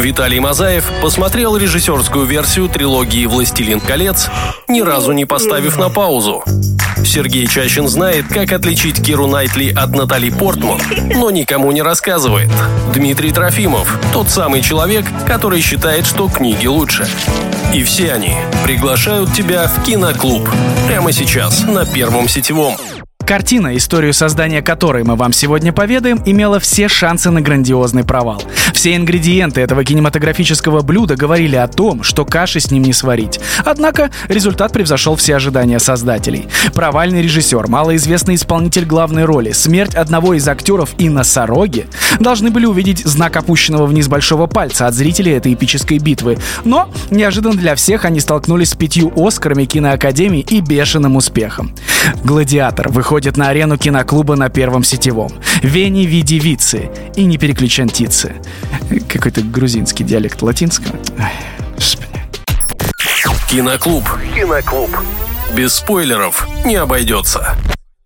Виталий Мазаев посмотрел режиссерскую версию трилогии «Властелин колец», ни разу не поставив на паузу. Сергей Чащин знает, как отличить Киру Найтли от Натали Портман, но никому не рассказывает. Дмитрий Трофимов – тот самый человек, который считает, что книги лучше. И все они приглашают тебя в киноклуб. Прямо сейчас на Первом сетевом. Картина, историю создания которой мы вам сегодня поведаем, имела все шансы на грандиозный провал. Все ингредиенты этого кинематографического блюда говорили о том, что каши с ним не сварить. Однако результат превзошел все ожидания создателей. Провальный режиссер, малоизвестный исполнитель главной роли, смерть одного из актеров и носороги должны были увидеть знак опущенного вниз большого пальца от зрителей этой эпической битвы. Но неожиданно для всех они столкнулись с пятью Оскарами киноакадемии и бешеным успехом. «Гладиатор» выходит на арену киноклуба на Первом сетевом. Вени види вицы и не переключантицы. Какой-то грузинский диалект латинского. Киноклуб. Киноклуб. Без спойлеров не обойдется.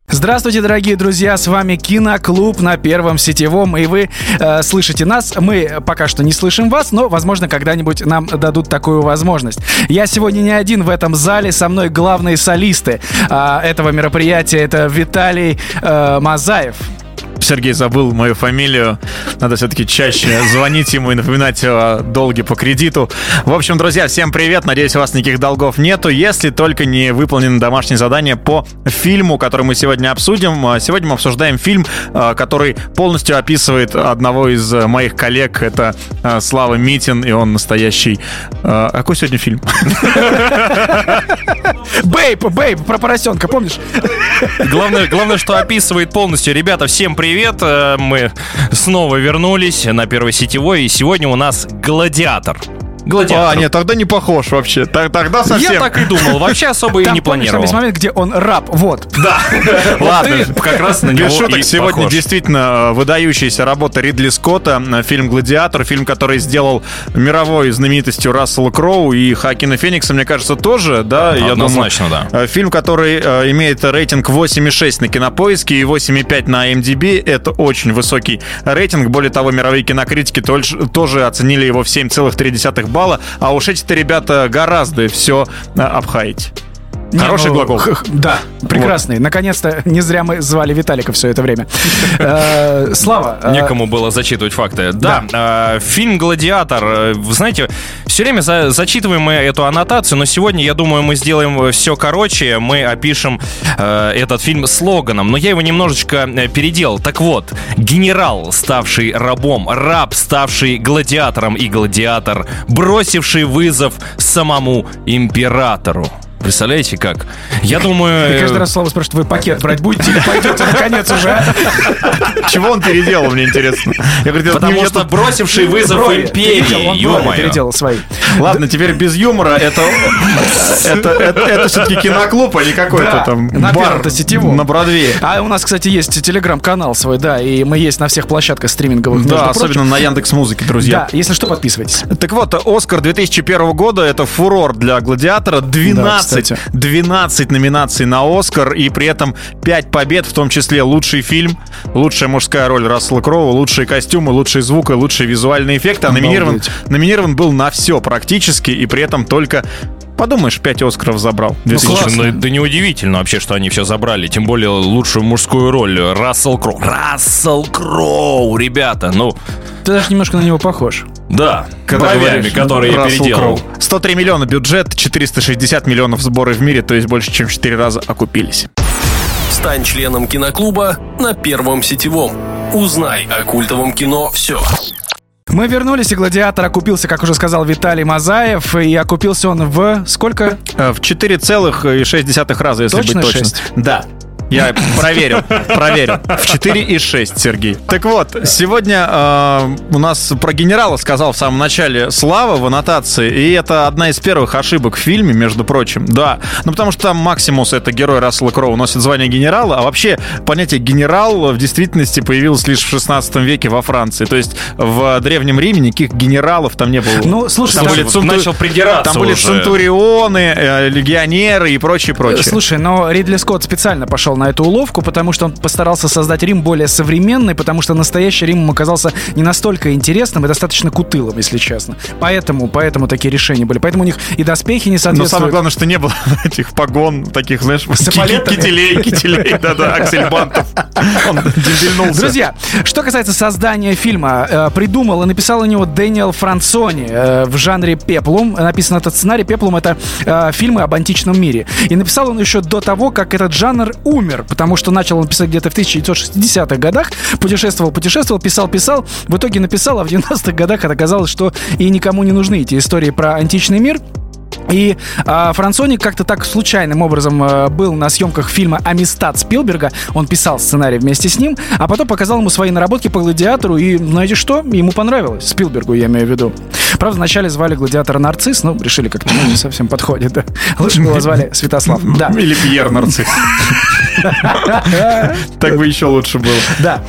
Здравствуйте, дорогие друзья, с вами Киноклуб на Первом Сетевом, и вы э, слышите нас. Мы пока что не слышим вас, но, возможно, когда-нибудь нам дадут такую возможность. Я сегодня не один в этом зале, со мной главные солисты э, этого мероприятия. Это Виталий э, Мазаев. Сергей забыл мою фамилию. Надо все-таки чаще звонить ему и напоминать о долге по кредиту. В общем, друзья, всем привет. Надеюсь, у вас никаких долгов нету, если только не выполнено домашнее задание по фильму, который мы сегодня обсудим. А, сегодня мы обсуждаем фильм, а, который полностью описывает одного из моих коллег. Это а, Слава Митин, и он настоящий... Какой сегодня фильм? Бейб, Бейб, про поросенка, помнишь? Главное, главное, что описывает полностью. Ребята, всем привет. Э, Мы снова вернулись на Первой сетевой, и сегодня у нас «Гладиатор». Гладиатор. А, нет, тогда не похож вообще. Тогда совсем... Я так и думал. Вообще особо и не помнишь, там планировал. есть момент, где он раб, вот. Да. Ладно, как раз на него шуток, сегодня действительно э, выдающаяся работа Ридли Скотта, э, фильм «Гладиатор», фильм, который сделал мировой знаменитостью Рассела Кроу и Хакина Феникса, мне кажется, тоже, да? я Однозначно, да. Э, Фильм, который имеет рейтинг 8,6 на Кинопоиске и 8,5 на MDB. Это очень высокий рейтинг. Более того, мировые кинокритики тоже оценили его в 7,3 балла. А уж эти-то ребята гораздо все обхаять. Не, Хороший ну, глагол. Да, прекрасный. Наконец-то не зря мы звали Виталика все это время. Э, Слава. э, Некому было зачитывать факты. Да, э, фильм «Гладиатор». Вы знаете, все время за- зачитываем мы эту аннотацию, но сегодня, я думаю, мы сделаем все короче. Мы опишем этот фильм слоганом, но я его немножечко переделал. Так вот, генерал, ставший рабом, раб, ставший гладиатором и гладиатор, бросивший вызов самому императору. Представляете, как? Я думаю... И э, каждый раз Слава спрашивает, вы пакет брать будете или пойдете наконец уже? а?» Чего он переделал, мне интересно. Я говорю, Потому что бросивший вызов империи, ё-моё. переделал свои. Ладно, теперь без юмора. Это, это, все-таки киноклуб, а не какой-то там на бар на Бродвее. А у нас, кстати, есть телеграм-канал свой, да, и мы есть на всех площадках стриминговых. Да, особенно на Яндекс Музыке, друзья. Да, если что, подписывайтесь. Так вот, Оскар 2001 года это фурор для Гладиатора. 12, кстати. 12 номинаций на Оскар, и при этом 5 побед, в том числе лучший фильм, лучшая мужская роль Рассела Кроу, лучшие костюмы, лучший звук и лучшие визуальные эффекты. А номинирован, номинирован был на все практически, и при этом только, подумаешь, 5 Оскаров забрал. 2000. Слушай, ну, да неудивительно вообще, что они все забрали. Тем более лучшую мужскую роль Рассел Кроу. Рассел Кроу, ребята, ну, Ты даже немножко на него похож. да, Когда бровями, говоришь, которые я переделал. Кроу. 103 миллиона бюджет, 460 миллионов сборы в мире, то есть больше, чем в 4 раза окупились. Стань членом киноклуба на Первом сетевом. Узнай о культовом кино все. Мы вернулись, и «Гладиатор» окупился, как уже сказал Виталий Мазаев, и окупился он в сколько? Э, В 4,6 раза, если Точно быть точным. шесть? Да. Я проверил, проверил. В 4,6, Сергей. Так вот, сегодня э, у нас про генерала сказал в самом начале Слава в аннотации, и это одна из первых ошибок в фильме, между прочим. Да, ну потому что там Максимус, это герой Рассела Кроу, носит звание генерала, а вообще понятие генерал в действительности появилось лишь в 16 веке во Франции. То есть в Древнем Риме никаких генералов там не было. Ну, слушай, там там- были центу- начал придираться Там были уже. центурионы, э, легионеры и прочее, прочее. Слушай, но Ридли Скотт специально пошел пошел на эту уловку, потому что он постарался создать Рим более современный, потому что настоящий Рим оказался не настолько интересным и достаточно кутылым, если честно. Поэтому, поэтому такие решения были. Поэтому у них и доспехи не соответствуют. Но самое главное, что не было этих погон, таких, знаешь, кителей, кителей, да-да, аксельбантов. Он дельнулся. Друзья, что касается создания фильма, э, придумал и написал у него Дэниел Франсони э, в жанре «Пеплум». Написан этот сценарий. «Пеплум» — это э, фильмы об античном мире. И написал он еще до того, как этот жанр умер умер, потому что начал он писать где-то в 1960-х годах, путешествовал, путешествовал, писал, писал, в итоге написал, а в 90-х годах оказалось, что и никому не нужны эти истории про античный мир. И э, Франсоник как-то так случайным образом э, был на съемках фильма «Амистад» Спилберга. Он писал сценарий вместе с ним, а потом показал ему свои наработки по «Гладиатору», и, знаете что, ему понравилось. Спилбергу, я имею в виду. Правда, вначале звали «Гладиатора» Нарцисс, но решили как-то, ну, не совсем подходит, да. Лучше бы его звали Святослав. Да. Или Пьер Нарцисс. Так бы еще лучше было. Да.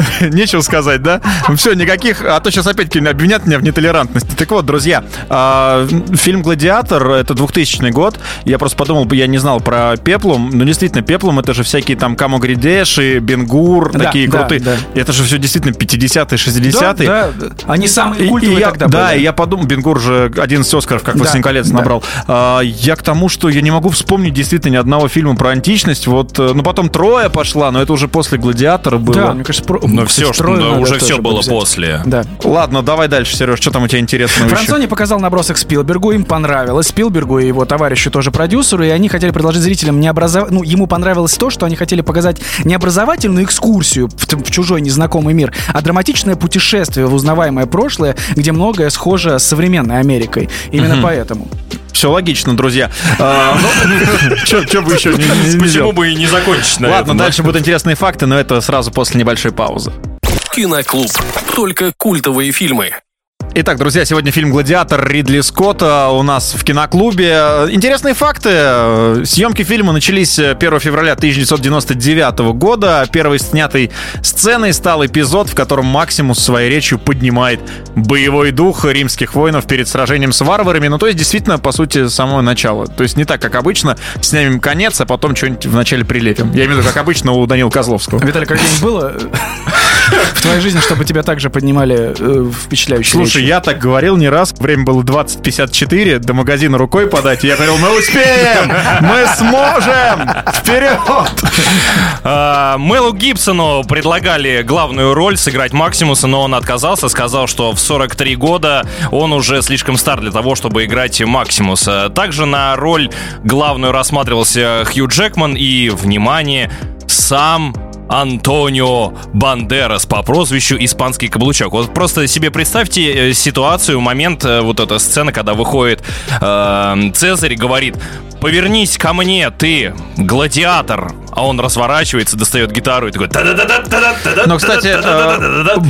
Нечего сказать, да? Все, никаких... А то сейчас опять обвинят меня в нетолерантности. Так вот, друзья, а, фильм «Гладиатор» — это 2000 год. Я просто подумал, я не знал про «Пеплум». но действительно, «Пеплум» — это же всякие там Камо и Бенгур, такие крутые. Это же все действительно 50-е, 60-е. Они самые культовые тогда были. Да, я подумал, Бенгур же 11 Оскаров, как «Властелин колец» набрал. А, я к тому, что я не могу вспомнить действительно ни одного фильма про античность. Вот, э, ну, потом «Троя» пошла, но это уже после «Гладиатора» было. Да, мне кажется, ну, Но все, что, да, уже все было взять. после. Да. Ладно, давай дальше, Сереж, что там у тебя интересного Францони показал набросок Спилбергу, им понравилось. Спилбергу и его товарищу тоже продюсеру, и они хотели предложить зрителям не образов... Ну, ему понравилось то, что они хотели показать не образовательную экскурсию в, в чужой незнакомый мир, а драматичное путешествие в узнаваемое прошлое, где многое схоже с современной Америкой. Именно угу. поэтому. Все логично, друзья. А, ну, Что бы еще Почему бы и не закончить Ладно, дальше будут интересные факты, но это сразу после небольшой паузы. Киноклуб. Только культовые фильмы. Итак, друзья, сегодня фильм «Гладиатор» Ридли Скотта у нас в киноклубе. Интересные факты. Съемки фильма начались 1 февраля 1999 года. Первой снятой сценой стал эпизод, в котором Максимус своей речью поднимает боевой дух римских воинов перед сражением с варварами. Ну, то есть, действительно, по сути, самое начало. То есть, не так, как обычно. Снимем конец, а потом что-нибудь вначале прилепим. Я имею в виду, как обычно, у Данила Козловского. Виталий, как-нибудь было в твоей жизни, чтобы тебя также поднимали э, впечатляющие Слушай, я так говорил не раз. Время было 20.54, до магазина рукой подать. Я говорил, мы успеем! Мы сможем! Вперед! А, Мелу Гибсону предлагали главную роль сыграть Максимуса, но он отказался, сказал, что в 43 года он уже слишком стар для того, чтобы играть Максимуса. Также на роль главную рассматривался Хью Джекман и, внимание, сам Антонио Бандерас по прозвищу «Испанский каблучок». Вот просто себе представьте э, ситуацию, момент, э, вот эта сцена, когда выходит э, Цезарь и говорит «Повернись ко мне, ты гладиатор». А он разворачивается, достает гитару и такой... Но кстати,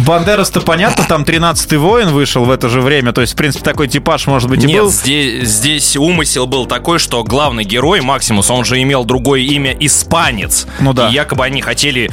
Бандерас-то понятно, там 13-й воин вышел в это же время, то есть, в принципе, такой типаж, может быть, и Нет, был. Здесь, здесь умысел был такой, что главный герой, Максимус, он же имел другое имя Испанец. Ну да. И якобы они хотели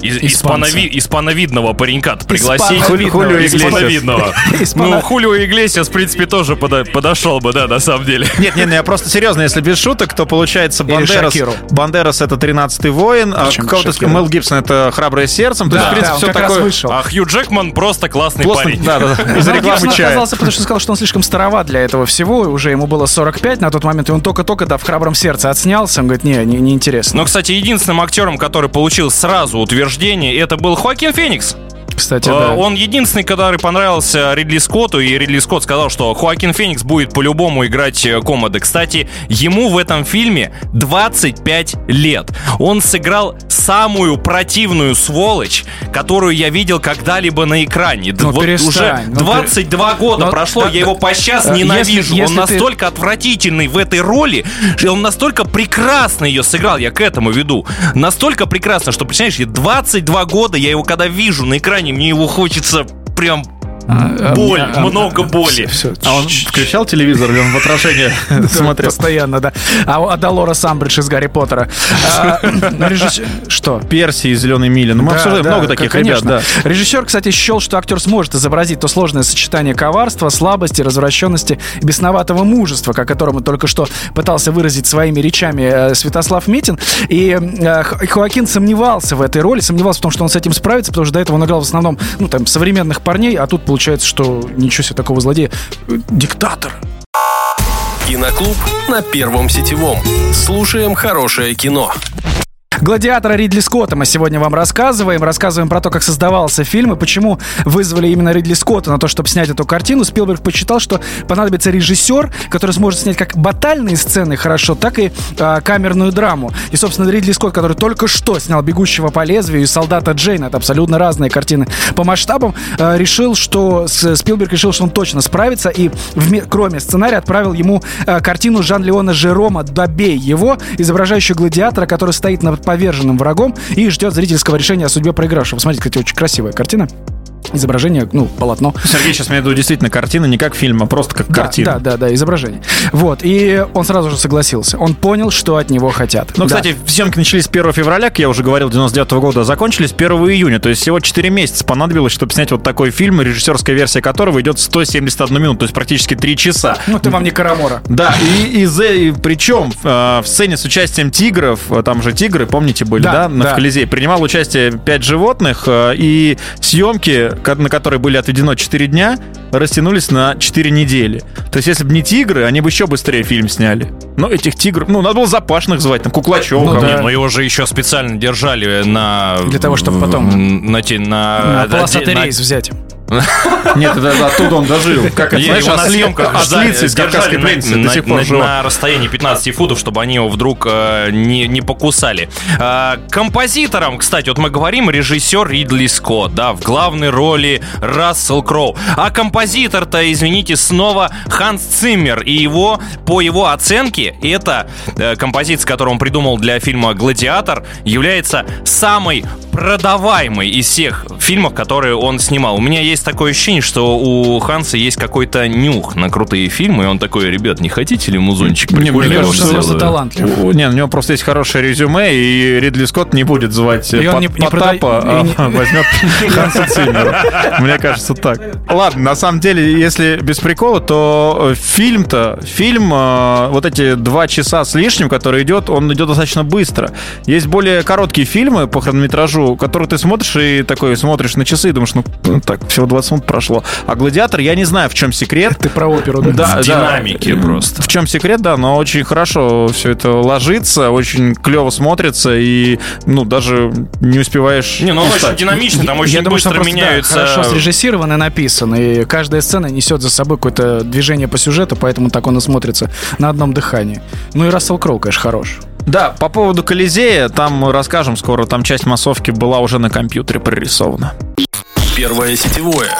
из- испанови- испановидного паренька пригласить. Испановидного. Хулио Иглесиас. Испановидного. Испано- Ну, Хулио Иглесиас, в принципе, тоже подо- подошел бы, да, на самом деле. Нет, нет, я просто серьезно, если без шуток, то получается Бандерас. Бандерас это 13-й воин, а какого-то. Мел Гибсон это храброе сердцем. То есть, Да, в принципе, все такое. А Хью Джекман просто классный парень. да, да, из рекламы Гибсон чая. отказался, потому что сказал, что он слишком староват для этого всего, уже ему было 45 на тот момент, и он только-только, да, в храбром сердце отснялся, он говорит, не, не, неинтересно. Но, кстати, единственным актером, который получил сразу утверждение, это был Хоакин Феникс. Кстати, Э, да. Он единственный, который понравился Ридли Скотту, и Ридли Скотт сказал, что Хоакин Феникс будет по-любому играть э, Комода. Кстати, ему в этом фильме 25 лет. Он сыграл самую противную сволочь, которую я видел когда-либо на экране. Ну, вот перестань. уже Ну, ты- 22 года Но- прошло, да, я его по сейчас э, если- ненавижу. если он ты- настолько отвратительный в этой роли, что он настолько прекрасно ее сыграл, я к этому веду. Настолько прекрасно, что, представляешь, я 22 года, я его когда вижу на экране, мне его хочется прям А, Боль, а, а, много боли. Все, А он включал телевизор или он в отражение смотрел? Постоянно, да. А, а Долора Самбридж из Гарри Поттера. А, режиссер- Что? Перси из «Зеленой мили». Ну, мы Да, обсуждаем да, много таких конечно. ребят, да. Режиссер, кстати, счел, что актер сможет изобразить то сложное сочетание коварства, слабости, развращенности и бесноватого мужества, как которому только что пытался выразить своими речами э, Святослав Митин. И э, Хоакин сомневался в этой роли, сомневался в том, что он с этим справится, потому что до этого он играл в основном, ну, там, современных парней, а тут получается, что ничего себе такого злодея. Диктатор. Киноклуб на Первом сетевом. Слушаем хорошее кино. Гладиатора Ридли Скотта мы сегодня вам рассказываем. Рассказываем про то, как создавался фильм и почему вызвали именно Ридли Скотта на то, чтобы снять эту картину. Спилберг посчитал, что понадобится режиссер, который сможет снять как батальные сцены хорошо, так и а, камерную драму. И, собственно, Ридли Скотт, который только что снял «Бегущего по лезвию» и «Солдата Джейна», это абсолютно разные картины по масштабам, а, решил, что Спилберг решил, что он точно справится и, вме- кроме сценария, отправил ему а, картину Жан-Леона Жерома «Добей его», изображающую гладиатора, который стоит над поверженным врагом и ждет зрительского решения о судьбе проигравшего. Смотрите, кстати, очень красивая картина. Изображение, ну, полотно. Сергей сейчас имеет в виду действительно картина, не как фильм, а просто как Да, картина. Да, да, да, изображение. Вот, и он сразу же согласился. Он понял, что от него хотят. Ну, Да. кстати, съемки начались 1 февраля, как я уже говорил, 99 года, а закончились 1 июня. То есть всего 4 месяца понадобилось, чтобы снять вот такой фильм, режиссерская версия которого идет 171 минуту, то есть практически 3 часа. Ну, ты вам не Карамора. Да, и, из, и причем э, в сцене с участием тигров, э, там же тигры, помните, были, Да, да, на да. Колизее, принимало участие 5 животных, э, и съемки, на которые были отведено 4 дня, растянулись на 4 недели. То есть, если бы не тигры, они бы еще быстрее фильм сняли. Но этих тигров, ну, надо было запашных звать, там, Куклачева. Ну, да. Ну его же еще специально держали на... Для того, чтобы потом- На, те- на, На полосатый на- рейс взять. Нет, это оттуда он дожил. Как это, знаешь, осли- съемках ослицы из «Кавказской пленницы» до сих пор на- расстоянии 15 футов, чтобы они его вдруг э, не, покусали. А, композитором, кстати, вот мы говорим, режиссер Ридли Скотт, да, в главной роли Рассел Кроу. А композитор-то, извините, снова Ханс Циммер. И его, по его оценке, эта э, композиция, которую он придумал для фильма «Гладиатор», является самой продаваемой из всех фильмов, которые он снимал. У меня есть такое ощущение, что у Ханса есть какой-то нюх на крутые фильмы, и он такой, ребят, не хотите ли музончик? Не, мне кажется, он просто талантлив. У- Не, у него просто есть хорошее резюме, и Ридли Скотт не будет звать И он Пот- не- не Потапа, продай- и не- а возьмет Ханса Циммера. Мне кажется так. Ладно, на самом деле, если без прикола, то э, фильм-то, фильм, э, вот эти два часа с лишним, который идет, он идет достаточно быстро. Есть более короткие фильмы по хронометражу, которые ты смотришь и такой смотришь на часы и думаешь, ну ну, так, всего 20 минут прошло. А «Гладиатор», я не знаю, в чем секрет. Ты про оперу, да? Да, В динамике просто. В чем секрет, да, но очень хорошо все это ложится, очень клево смотрится, и, ну, даже не успеваешь... Не, ну очень динамичный, там Я очень думаю, что быстро просто, да, меняются... хорошо срежиссирован и написан, и каждая сцена несет за собой какое-то движение по сюжету, поэтому так он и смотрится на одном дыхании. Ну и Рассел Кроу, конечно, хорош. Да, по поводу Колизея, там мы расскажем скоро, там часть массовки была уже на компьютере прорисована. Первое сетевое.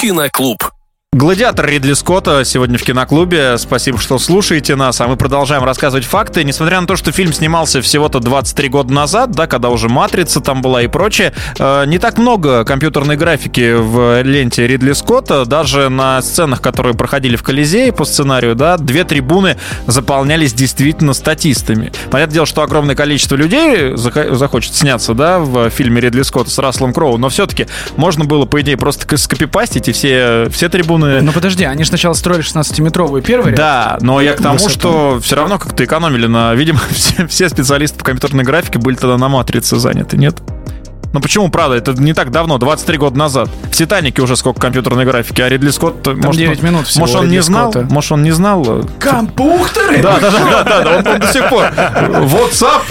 Киноклуб. Гладиатор Ридли Скотта сегодня в киноклубе. Спасибо, что слушаете нас. А мы продолжаем рассказывать факты. Несмотря на то, что фильм снимался всего-то 23 года назад, да, когда уже «Матрица» там была и прочее, э, не так много компьютерной графики в ленте Ридли Скотта. Даже на сценах, которые проходили в Колизее по сценарию, да, две трибуны заполнялись действительно статистами. Понятное дело, что огромное количество людей захочет сняться, да, в фильме Ридли Скотта с Расселом Кроу, но все-таки можно было, по идее, просто скопипастить и все, все трибуны Ну подожди, они же сначала строили 16-метровый первый ряд. да, но я к тому, Высоту. что все равно как-то экономили на... Видимо, все, все специалисты по компьютерной графике были тогда на матрице заняты, нет? Ну почему, правда, это не так давно, 23 года назад. В «Титанике» уже сколько компьютерной графики, а Ридли Скотт... Там может, 9 он- минут всего Может, он Ридли не знал? Скотта. Может, он не знал? э, Компьютеры? Да, да, да, да, да, да, он, он до сих пор. WhatsApp?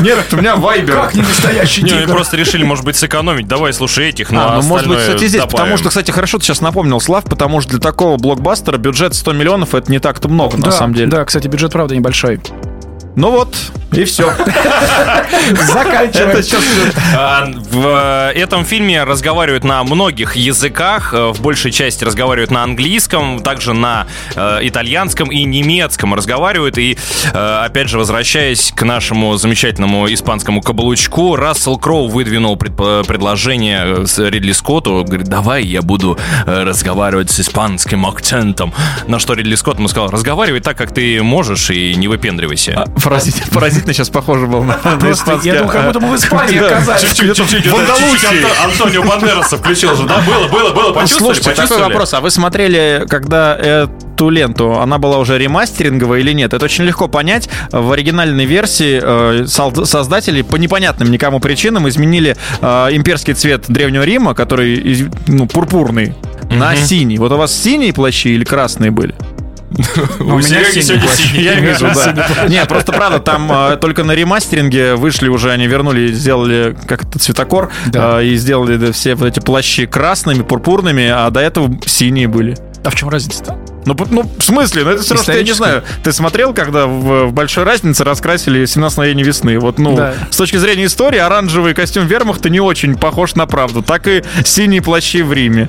Нет, у меня Viber. Как не настоящий Не, они тигр? просто решили, может быть, сэкономить. Давай, слушай этих, ну, А, а ну, может быть, кстати, здесь, потому что, кстати, хорошо ты сейчас напомнил, Слав, потому что для такого блокбастера бюджет 100 миллионов это не так-то много, Да, на самом деле. Да, кстати, бюджет, правда, небольшой. Ну вот, И все. Заканчиваем. А, В э, этом фильме разговаривают на многих языках, э, в большей части разговаривают на английском, также на э, итальянском и немецком разговаривают. И, опять же, возвращаясь к нашему замечательному испанскому каблучку, Рассел Кроу выдвинул предложение с Ридли Скотту, говорит, давай я буду разговаривать с испанским акцентом. На что Ридли Скотт ему сказал, разговаривай так, как ты можешь, и не выпендривайся. Поразительно, поразительно сейчас похоже был на, на испанский. я думаю, как будто мы в Испании оказались. Чуть-чуть, В Андалусии. Антонио Бандераса включил же, да? Было, было, было, Слушайте, такой вопрос. А вы смотрели, когда эту ленту, она была уже ремастеринговая или нет? Это очень легко понять. В оригинальной версии э, создатели по непонятным никому причинам изменили э, имперский цвет Древнего Рима, который ну, пурпурный, на синий. Вот у вас синие плащи или красные были? У меня синий. Я вижу, да. Не, просто правда, там э, только на ремастеринге вышли уже, они вернули, сделали как это цветокор Да. э, и сделали все вот эти плащи красными, пурпурными, а до этого синие были. А в чем разница-то? Ну, ну, в смысле? Ну, это все равно, что я не знаю. Ты смотрел, когда в, в «Большой разнице» раскрасили «17 мгновений весны»? Вот, ну, Да. с точки зрения истории, оранжевый костюм вермахта не очень похож на правду. Так и синие плащи в Риме.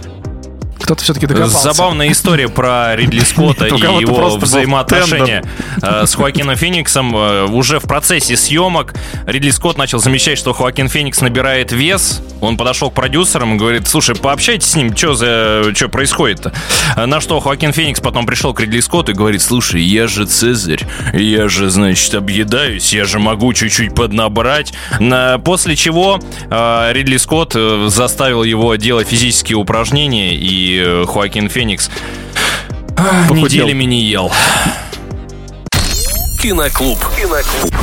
Кто-то все-таки докопался. Забавная история про Ридли Скотта и его взаимоотношения э, с Хоакином Фениксом. Э, Уже в процессе съемок Ридли Скотт начал замечать, что Хоакин Феникс набирает вес. Он подошел к продюсерам и говорит, слушай, пообщайтесь с ним, что за, что происходит-то? Э, На что Хоакин Феникс потом пришел к Ридли Скотту и говорит, слушай, я же Цезарь, я же, значит, объедаюсь, я же могу чуть-чуть поднабрать. На- После чего Ридли Скотт заставил его делать физические упражнения, и э, Хоакин Феникс а, Похудел. неделями не ел. Киноклуб. Киноклуб.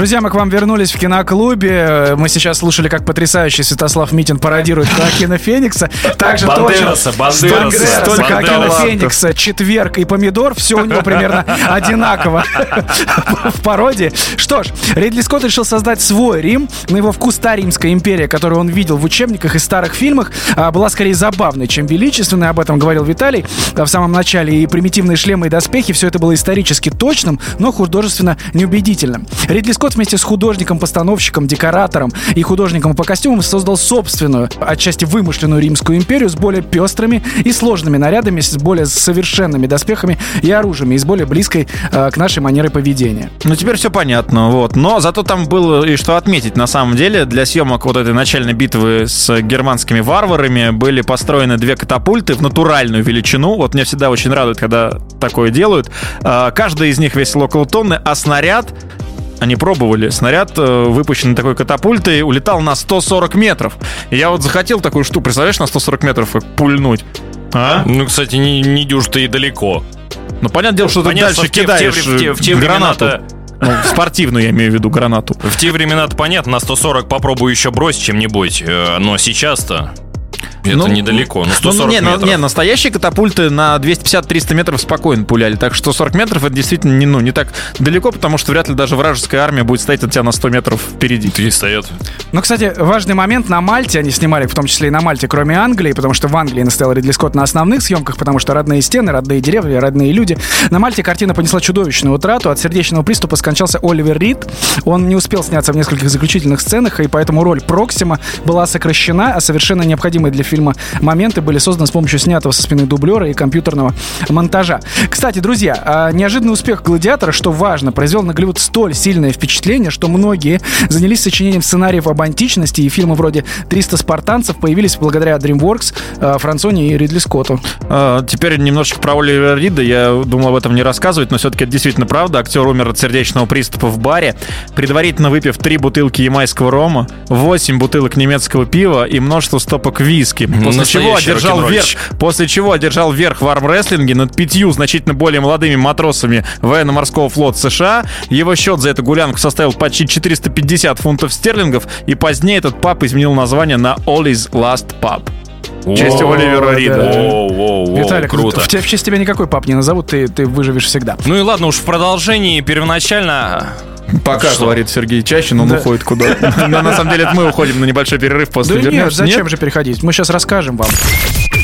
Друзья, мы к вам вернулись в киноклубе. Мы сейчас слушали, как потрясающий Святослав Митин пародирует Хоакина Феникса. Также Бандераса, Бандераса, столько Хоакина. Феникса, четверг и помидор. Все у него примерно одинаково в пародии. Что ж, Ридли Скотт решил создать свой Рим. На его вкус та Римская империя, которую он видел в учебниках и старых фильмах, а, была скорее забавной, чем величественной. Об этом говорил Виталий а, в самом начале. И примитивные шлемы и доспехи, все это было исторически точным, но художественно неубедительным. Ридли Скотт вместе с художником-постановщиком, декоратором и художником по костюмам создал собственную, отчасти вымышленную Римскую империю с более пестрыми и сложными нарядами, с более совершенными доспехами и оружием, и с более близкой э, к нашей манере поведения. Ну, теперь все понятно, вот. Но зато там было и что отметить, на самом деле. Для съемок вот этой начальной битвы с германскими варварами были построены две катапульты в натуральную величину. Вот меня всегда очень радует, когда такое делают. А, Каждая из них весила около тонны, а снаряд они пробовали. Снаряд, э, выпущенный такой катапультой, улетал на 140 метров. И я вот захотел такую штуку, представляешь, на 140 метров как пульнуть. А? Ну, кстати, не, не дюж-то и далеко. Ну, понятное дело, что ты Понятно, дальше что в те- в те- кидаешь в те- в те э, гранату. Ну, спортивную, я имею в виду, гранату. В те времена-то понятно, на 140 попробую еще бросить чем-нибудь, э, но сейчас-то это Ну, недалеко, ну Ну, 140 не, ну, метров. не, настоящие катапульты на 250-300 метров спокойно пуляли, так что 140 метров это действительно не, ну, не так далеко, потому что вряд ли даже вражеская армия будет стоять от тебя на 100 метров впереди. И стоят. Ну, кстати, важный момент на Мальте, они снимали в том числе и на Мальте, кроме Англии, потому что в Англии настоял Ридли Скотт на основных съемках, потому что родные стены, родные деревья, родные люди. На Мальте картина понесла чудовищную утрату. От сердечного приступа скончался Оливер Рид. Он не успел сняться в нескольких заключительных сценах, и поэтому роль Проксима была сокращена, а совершенно необходимые для фильма моменты были созданы с помощью снятого со спины дублера и компьютерного монтажа. Кстати, друзья, а, неожиданный успех «Гладиатора», что важно, произвел на Голливуд столь сильное впечатление, что многие занялись сочинением сценариев об античности, и фильмы вроде «300 спартанцев» появились благодаря DreamWorks, а, Франсоне и Ридли Скотту. А, Теперь немножечко про Оливера Рида. Я думал об этом не рассказывать, но все-таки это действительно правда. Актер умер от сердечного приступа в баре, предварительно выпив три бутылки ямайского рома, 8 бутылок немецкого пива и множество стопок виски. После чего одержал верх, после чего одержал верх в армрестлинге над пятью значительно более молодыми матросами военно-морского флота США. Его счет за эту гулянку составил почти 450 фунтов стерлингов, и позднее этот паб изменил название на Ollie's Last Pub. В честь О, Оливера да. Рида. Виталик, круто. в, те- в честь тебя никакой пап не назовут, ты, ты выживешь всегда. Ну и ладно, уж в продолжении первоначально... Пока, Что? говорит Сергей Чащин, он Да. уходит куда. Но на самом деле это мы уходим на небольшой перерыв после Да нет, зачем же переходить? Мы сейчас расскажем вам.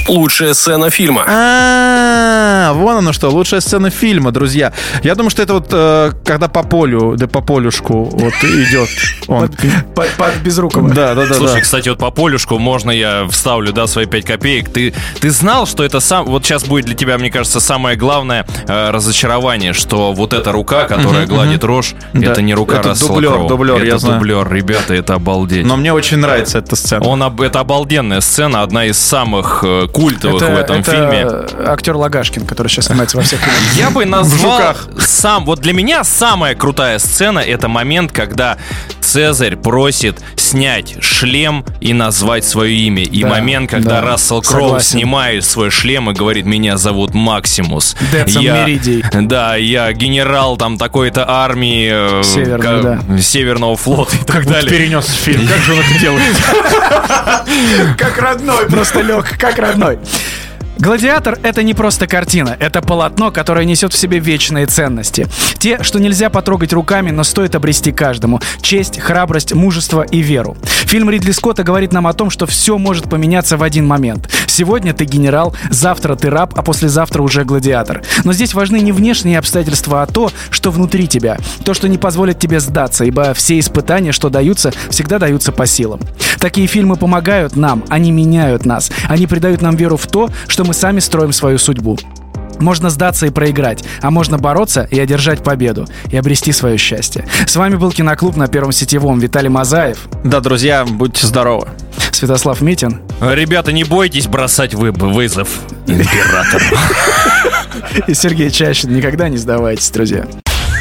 Лучшая сцена фильма. А, вон оно что, лучшая сцена фильма, друзья. Я думаю, что это вот э, когда по полю, да по полюшку вот идет он. Под, Безрукова. Да, да, да. Слушай, кстати, вот по полюшку можно я вставлю, да, свои 5 копеек. Ты, ты знал, что это сам... Вот сейчас будет для тебя, мне кажется, самое главное э, разочарование, что вот эта рука, которая гладит рожь, это не рука Это дублер, дублер, я знаю. дублер, ребята, это обалдеть. Но мне очень нравится эта сцена. Он, об- это обалденная сцена, одна из самых э, культовых Это, в этом это фильме. актер Лагашкин, который сейчас снимается во всех фильмах. Я бы назвал сам. Вот для меня самая крутая сцена это момент, когда Цезарь просит снять шлем и назвать свое имя. И Да, момент, когда да, Рассел Кроу согласен. снимает свой шлем и говорит: Меня зовут Максимус. Я- Меридий. Да, я генерал там такой-то армии э, Северной, ка- Северного флота и так далее. перенес фильм. Как же он это делает? Как родной, просто лег, как родной. note. Гладиатор — это не просто картина, это полотно, которое несет в себе вечные ценности. Те, что нельзя потрогать руками, но стоит обрести каждому. Честь, храбрость, мужество и веру. Фильм Ридли Скотта говорит нам о том, что все может поменяться в один момент. Сегодня ты генерал, завтра ты раб, а послезавтра уже гладиатор. Но здесь важны не внешние обстоятельства, а то, что внутри тебя. То, что не позволит тебе сдаться, ибо все испытания, что даются, всегда даются по силам. Такие фильмы помогают нам, они меняют нас. Они придают нам веру в то, что мы сами строим свою судьбу. Можно сдаться и проиграть, а можно бороться и одержать победу, и обрести свое счастье. С вами был Киноклуб на Первом Сетевом. Виталий Мазаев, Да, друзья, будьте здоровы. Святослав Митин Ребята, не бойтесь бросать вы- вызов императору. и Сергей Чащин. Никогда не сдавайтесь, друзья.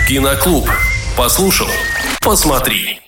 Киноклуб. Послушал, посмотри.